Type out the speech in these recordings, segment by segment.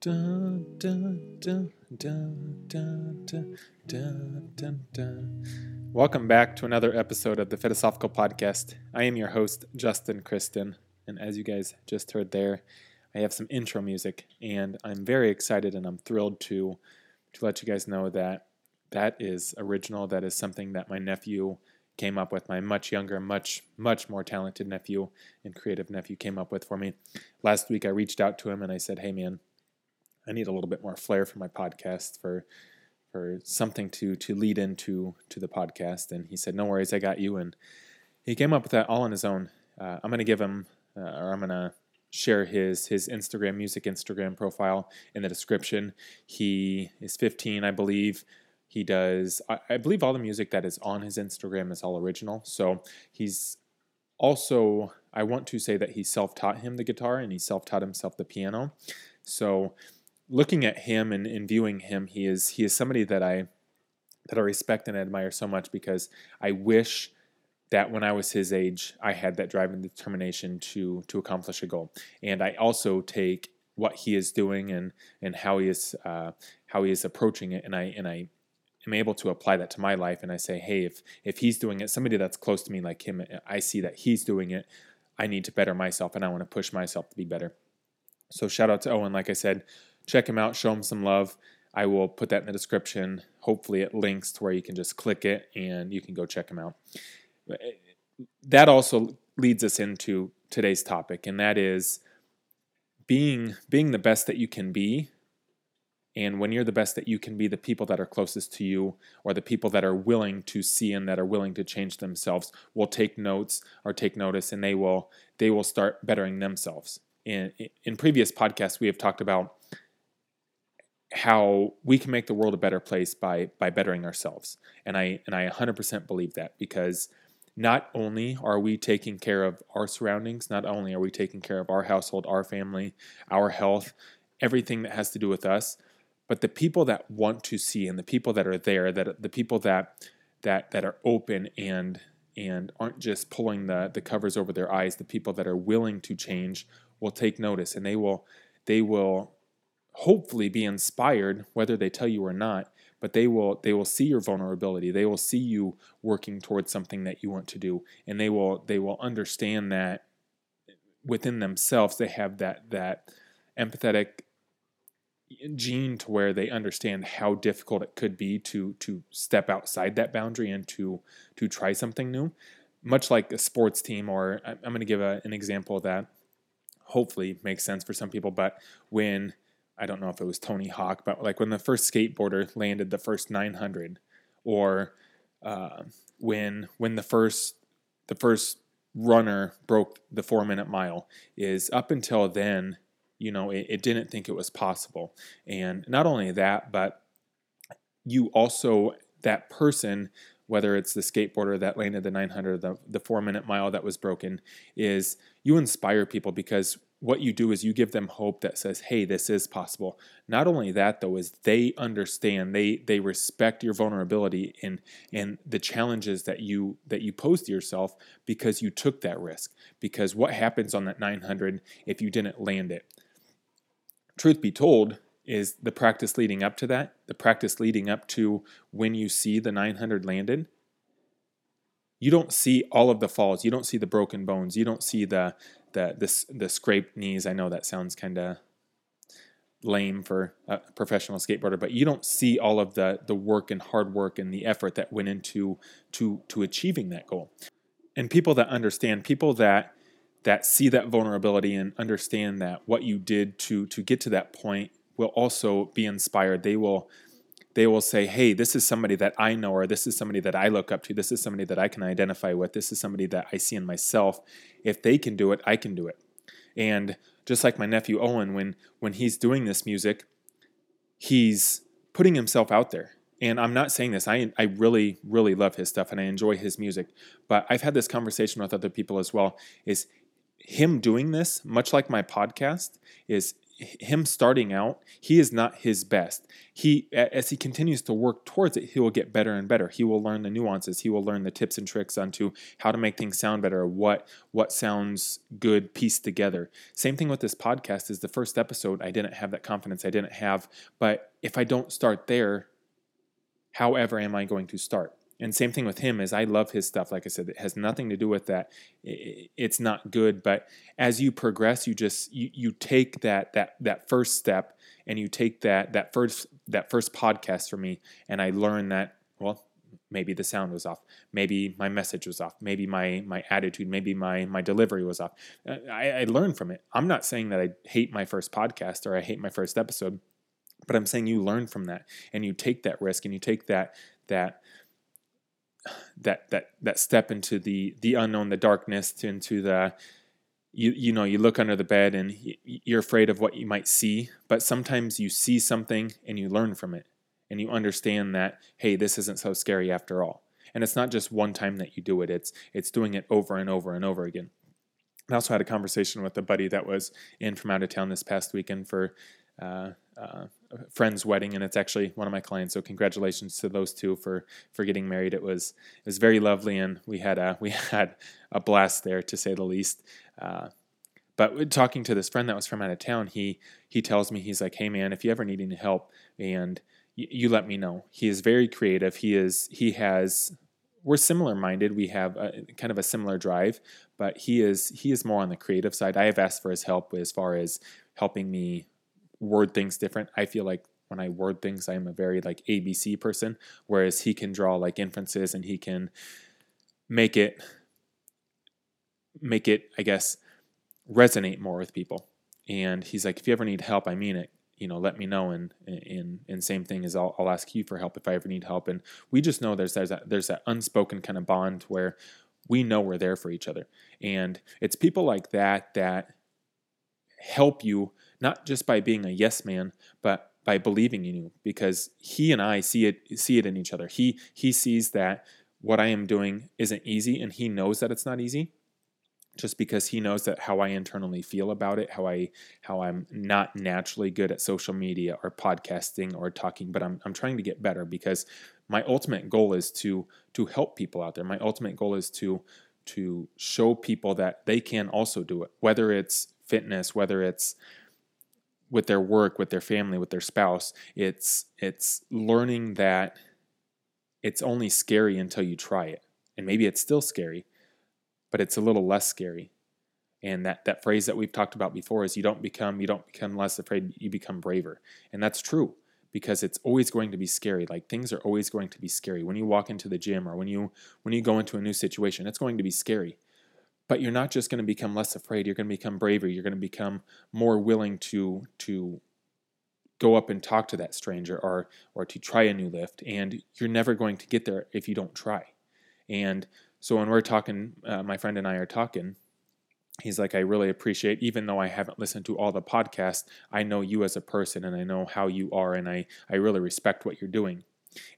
Da, da, da, Welcome back to another episode of the Fitosophical Podcast. I am your host, Justin Kristen. And as you guys just heard there, I have some intro music, and I'm very excited and I'm thrilled to to let you guys know that that is original. That is something that my nephew came up with, my much younger, much, much more talented nephew and creative nephew came up with for me. Last week I reached out to him and I said, Hey man, I need a little bit more flair for my podcast for for something to to lead into to the podcast. And he said, "No worries, I got you." And he came up with that all on his own. Uh, I'm gonna give him, uh, or I'm gonna share his his Instagram music Instagram profile in the description. He is 15, I believe. He does, I, I believe, all the music that is on his Instagram is all original. So he's also, I want to say that he self taught him the guitar and he self taught himself the piano. So looking at him and, and viewing him, he is he is somebody that I that I respect and admire so much because I wish that when I was his age, I had that drive and determination to to accomplish a goal. And I also take what he is doing and and how he is uh, how he is approaching it, and I and I am able to apply that to my life. And I say, hey, if if he's doing it, somebody that's close to me like him, I see that he's doing it. I need to better myself, and I want to push myself to be better. So shout out to Owen, like I said, check him out, show him some love. I will put that in the description. Hopefully, it links to where you can just click it and you can go check him out. That also leads us into today's topic, and that is being being the best that you can be. And when you're the best that you can be, the people that are closest to you, or the people that are willing to see and that are willing to change themselves, will take notes or take notice, and they will they will start bettering themselves. In in previous podcasts, we have talked about how we can make the world a better place by by bettering ourselves. And I and I 100% believe that because not only are we taking care of our surroundings, not only are we taking care of our household, our family, our health, everything that has to do with us, but the people that want to see and the people that are there, that the people that that that are open and and aren't just pulling the the covers over their eyes, the people that are willing to change will take notice and they will they will hopefully be inspired whether they tell you or not but they will they will see your vulnerability. They will see you working towards something that you want to do and they will they will understand that within themselves they have that that empathetic gene to where they understand how difficult it could be to to step outside that boundary and to to try something new. Much like a sports team or i'm going to give a, an example that. Hopefully makes sense for some people but when I don't know if it was Tony Hawk, but like when the first skateboarder landed the first 900, or uh, when when the first the first runner broke the four minute mile, is up until then, you know, it, it didn't think it was possible. And not only that, but you also that person whether it's the skateboarder that landed the 900 the, the four minute mile that was broken is you inspire people because what you do is you give them hope that says hey this is possible. Not only that though is they understand they they respect your vulnerability and and the challenges that you that you pose to yourself because you took that risk. Because what happens on that 900 if you didn't land it? Truth be told is the practice leading up to that the practice leading up to when you see the 900 landed you don't see all of the falls you don't see the broken bones you don't see the the the, the scraped knees. I know that sounds kind of lame for a professional skateboarder, but you don't see all of the the work and hard work and the effort that went into to to achieving that goal. And people that understand, people that that see that vulnerability and understand that what you did to to get to that point will also be inspired. They will they will say, hey, this is somebody that I know, or this is somebody that I look up to, this is somebody that I can identify with, this is somebody that I see in myself. If they can do it, I can do it. And just like my nephew Owen, when when he's doing this music, he's putting himself out there. And I'm not saying this, I, I really, really love his stuff and I enjoy his music. But I've had this conversation with other people as well, is him doing this, much like my podcast, is him starting out, he is not his best. He as he continues to work towards it, he will get better and better. He will learn the nuances. He will learn the tips and tricks onto how to make things sound better, what what sounds good pieced together. Same thing with this podcast is the first episode I didn't have that confidence. I didn't have, but if I don't start there, however am I going to start? And same thing with him is i love his stuff like i said it has nothing to do with that. It's not good but as you progress you just you, you take that that that first step and you take that that first that first podcast for me and i learned that well maybe the sound was off maybe my message was off maybe my my attitude maybe my my delivery was off. Uh, I, I learned from it. I'm not saying that i hate my first podcast or i hate my first episode but i'm saying you learn from that and you take that risk and you take that that that that that step into the the unknown, the darkness, into the you you know you look under the bed and you're afraid of what you might see, but sometimes you see something and you learn from it and you understand that hey, this isn't so scary after all. And it's not just one time that you do it; it's it's doing it over and over and over again. I also had a conversation with a buddy that was in from out of town this past weekend for uh, uh, friend's wedding, and it's actually one of my clients. So congratulations to those two for for getting married. It was it was very lovely, and we had a we had a blast there to say the least. Uh, but talking to this friend that was from out of town, he he tells me he's like, "Hey man, if you ever need any help, and y- you let me know." He is very creative. He is he has we're similar minded. We have a, kind of a similar drive, but he is he is more on the creative side. I have asked for his help as far as helping me word things different. I feel like when I word things, I am a very like ABC person, whereas he can draw like inferences and he can make it make it, I guess, resonate more with people. And he's like, if you ever need help, I mean it. You know, let me know. And and and same thing is, I'll, I'll ask you for help if I ever need help. And we just know there's there's that there's that unspoken kind of bond where we know we're there for each other. And it's people like that that help you not just by being a yes man, but by believing in you because he and I see it see it in each other. He he sees that what I am doing isn't easy and he knows that it's not easy just because he knows that how I internally feel about it, how I how I'm not naturally good at social media or podcasting or talking, but I'm I'm trying to get better because my ultimate goal is to to help people out there. My ultimate goal is to to show people that they can also do it, whether it's fitness, whether it's with their work, with their family, with their spouse. It's it's learning that it's only scary until you try it. And maybe it's still scary, but it's a little less scary. And that, that phrase that we've talked about before is you don't become you don't become less afraid, you become braver. And that's true because it's always going to be scary. Like things are always going to be scary. When you walk into the gym or when you when you go into a new situation, it's going to be scary. But you're not just going to become less afraid, you're going to become braver, you're going to become more willing to to go up and talk to that stranger or or to try a new lift and you're never going to get there if you don't try. And so when we're talking uh, my friend and I are talking he's like, I really appreciate, even though I haven't listened to all the podcasts, I know you as a person and I know how you are, and I, I really respect what you're doing.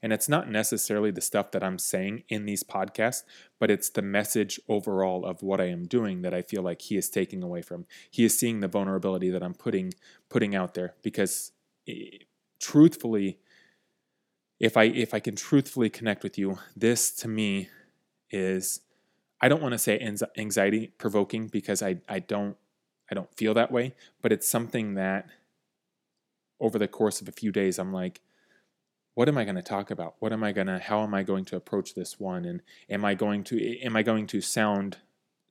And it's not necessarily the stuff that I'm saying in these podcasts, but it's the message overall of what I am doing that I feel like he is taking away from. He is seeing the vulnerability that I'm putting putting out there because eh, truthfully if I if I can truthfully connect with you, this to me is I don't want to say anxiety provoking because I I don't I don't feel that way, but it's something that over the course of a few days I'm like what am I going to talk about? What am I going to how am I going to approach this one and am I going to am I going to sound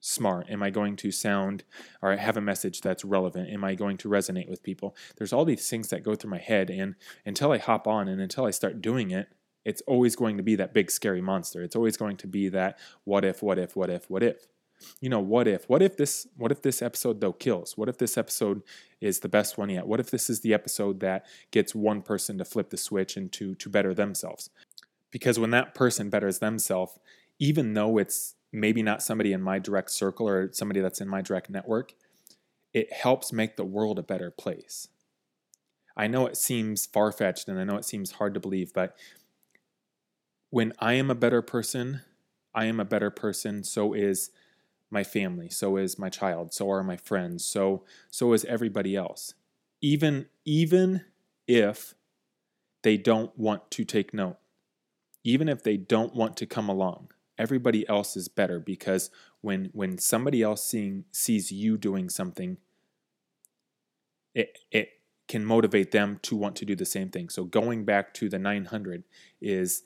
smart? Am I going to sound or have a message that's relevant? Am I going to resonate with people? There's all these things that go through my head and until I hop on and until I start doing it, it's always going to be that big scary monster. It's always going to be that what if, what if, what if, what if you know, what if? What if this what if this episode though kills? What if this episode is the best one yet? What if this is the episode that gets one person to flip the switch and to to better themselves? Because when that person betters themselves, even though it's maybe not somebody in my direct circle or somebody that's in my direct network, it helps make the world a better place. I know it seems far fetched and I know it seems hard to believe, but when I am a better person, I am a better person, so is my family, so is my child, so are my friends, so so is everybody else. even even if they don't want to take note, even if they don't want to come along, everybody else is better because when when somebody else seeing sees you doing something, it it can motivate them to want to do the same thing. So going back to the 900 is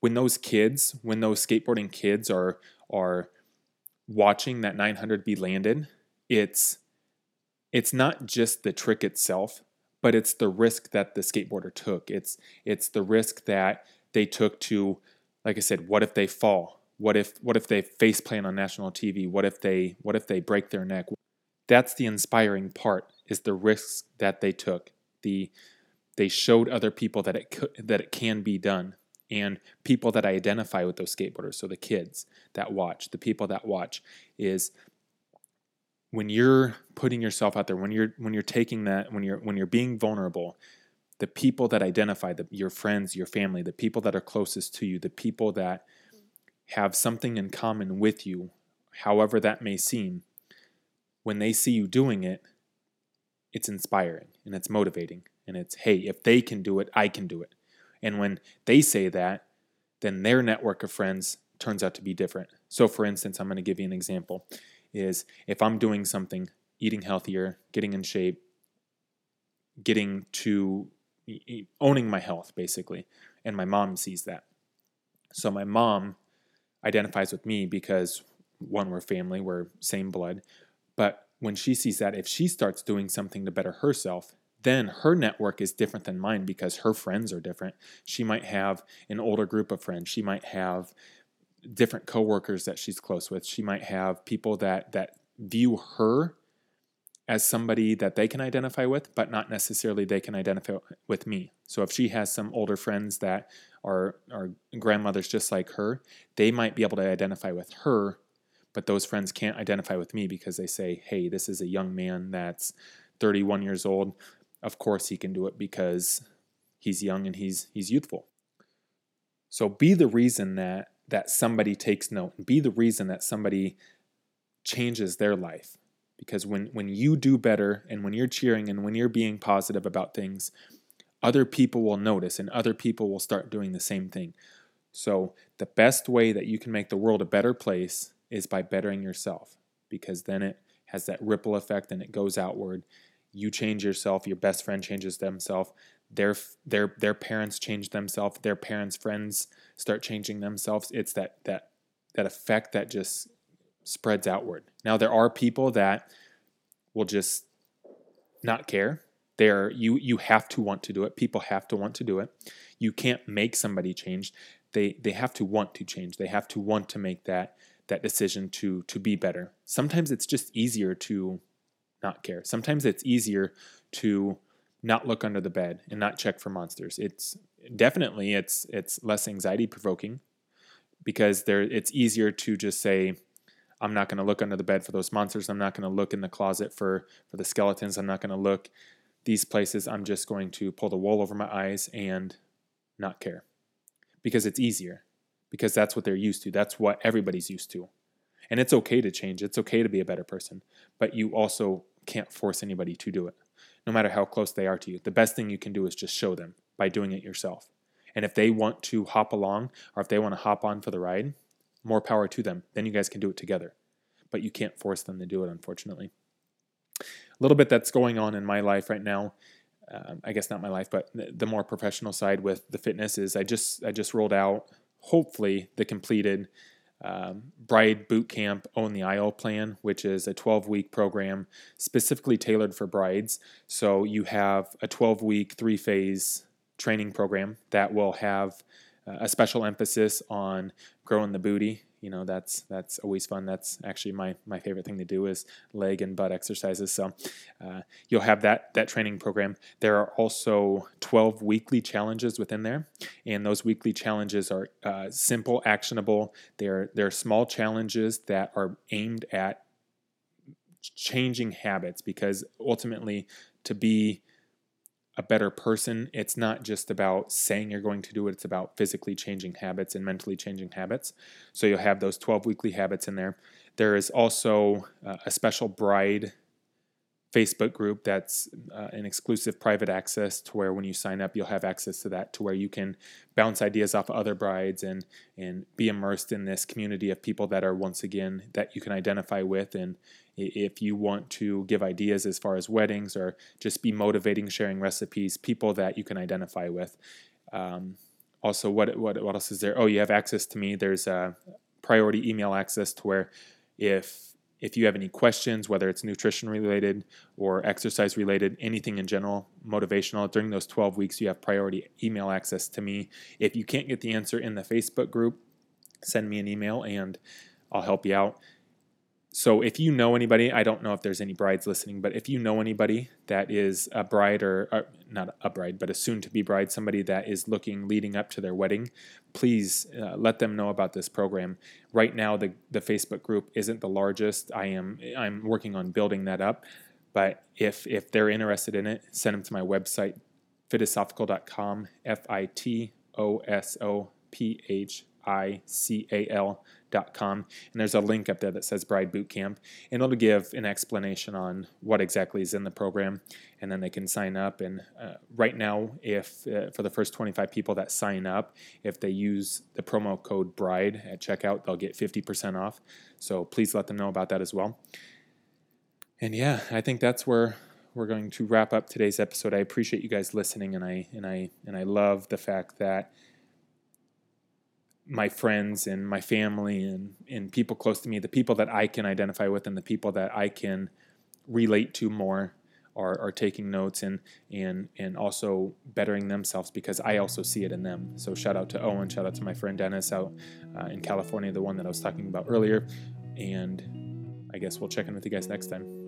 when those kids, when those skateboarding kids are are watching that 900 be landed, it's it's not just the trick itself, but it's the risk that the skateboarder took. It's it's the risk that they took to, like I said, what if they fall? What if what if they face plant on national TV? What if they what if they break their neck? That's the inspiring part is the risks that they took. The they showed other people that it could, that it can be done and people that I identify with those skateboarders so the kids that watch the people that watch is when you're putting yourself out there when you're when you're taking that when you're when you're being vulnerable the people that identify the, your friends your family the people that are closest to you the people that have something in common with you however that may seem when they see you doing it it's inspiring and it's motivating and it's hey if they can do it i can do it and when they say that then their network of friends turns out to be different so for instance i'm going to give you an example is if I'm doing something, eating healthier, getting in shape, getting to owning my health, basically, and my mom sees that. So my mom identifies with me because one, we're family, we're same blood. But when she sees that, if she starts doing something to better herself, then her network is different than mine because her friends are different. She might have an older group of friends. She might have different coworkers that she's close with. She might have people that that view her as somebody that they can identify with, but not necessarily they can identify with me. So if she has some older friends that are are grandmothers just like her, they might be able to identify with her, but those friends can't identify with me because they say, "Hey, this is a young man that's 31 years old. Of course he can do it because he's young and he's he's youthful." So be the reason that that somebody takes note. And be the reason that somebody changes their life. Because when when you do better and when you're cheering and when you're being positive about things other people will notice and other people will start doing the same thing. So the best way that you can make the world a better place is by bettering yourself because then it has that ripple effect and it goes outward you change yourself your best friend changes themselves their their their parents change themselves their parents friends start changing themselves it's that that that effect that just spreads outward. Now there are people that will just not care. There you you have to want to do it. People have to want to do it. You can't make somebody change. They they have to want to change. They have to want to make that that decision to to be better. Sometimes it's just easier to not care sometimes it's easier to not look under the bed and not check for monsters. It's definitely it's it's less anxiety provoking because there it's easier to just say I'm not going to look under the bed for those monsters. I'm not going to look in the closet for for the skeletons. I'm not going to look these places. I'm just going to pull the wool over my eyes and not care. Because it's easier. Because that's what they're used to. That's what everybody's used to. And it's okay to change. It's okay to be a better person, but you also can't force anybody to do it no matter how close they are to you. The best thing you can do is just show them by doing it yourself. And if they want to hop along or if they want to hop on for the ride, more power to them. Then you guys can do it together. But you can't force them to do it, unfortunately. A little bit that's going on in my life right now. Um, I guess not my life, but the more professional side with the fitness is I just I just rolled out hopefully the completed um, Bride Boot Camp Own the Aisle plan, which is a 12 week program specifically tailored for brides. So you have a 12 week, three phase training program that will have uh, a special emphasis on growing the booty you know that's that's always fun. That's actually my my favorite thing to do is leg and butt exercises. So uh, you'll have that that training program. There are also 12 weekly challenges within there and those weekly challenges are uh, simple actionable. They're they're small challenges that are aimed at changing habits because ultimately to be a better person. It's not just about saying you're going to do it, it's about physically changing habits and mentally changing habits. So you'll have those 12 weekly habits in there. There is also uh, a special bride Facebook group that's uh, an exclusive private access to where when you sign up, you'll have access to that to where you can bounce ideas off of other brides and and be immersed in this community of people that are once again that you can identify with. And if you want to give ideas as far as weddings or just be motivating, sharing recipes, people that you can identify with. Um, also, what what what else is there? Oh, you have access to me. There's a priority email access to where if if you have any questions, whether it's nutrition related or exercise related, anything in general, motivational, during those 12 weeks, you have priority email access to me. If you can't get the answer in the Facebook group, send me an email and I'll help you out so if you know anybody, I don't know if there's any brides listening, but if you know anybody that is a bride or, or not a bride, but a soon to be bride, somebody that is looking leading up to their wedding, please uh, let them know about this program. Right now, the, the Facebook group isn't the largest. I am I'm working on building that up, but if if they're interested in it, send them to my website, fitosophical.com, F I T O S O P H I C A L and there's a link up there that says Bride Boot Camp, and it'll give an explanation on what exactly is in the program, and then they can sign up. And uh, right now, if uh, for the first 25 people that sign up, if they use the promo code BRIDE at checkout, they'll get 50% off. So please let them know about that as well. And yeah, I think that's where we're going to wrap up today's episode. I appreciate you guys listening, and I and I and I love the fact that my friends and my family and, and people close to me, the people that I can identify with and the people that I can relate to more are, are taking notes and and and also bettering themselves because I also see it in them. So shout out to Owen, shout out to my friend Dennis out uh, in California, the one that I was talking about earlier, and I guess we'll check in with you guys next time.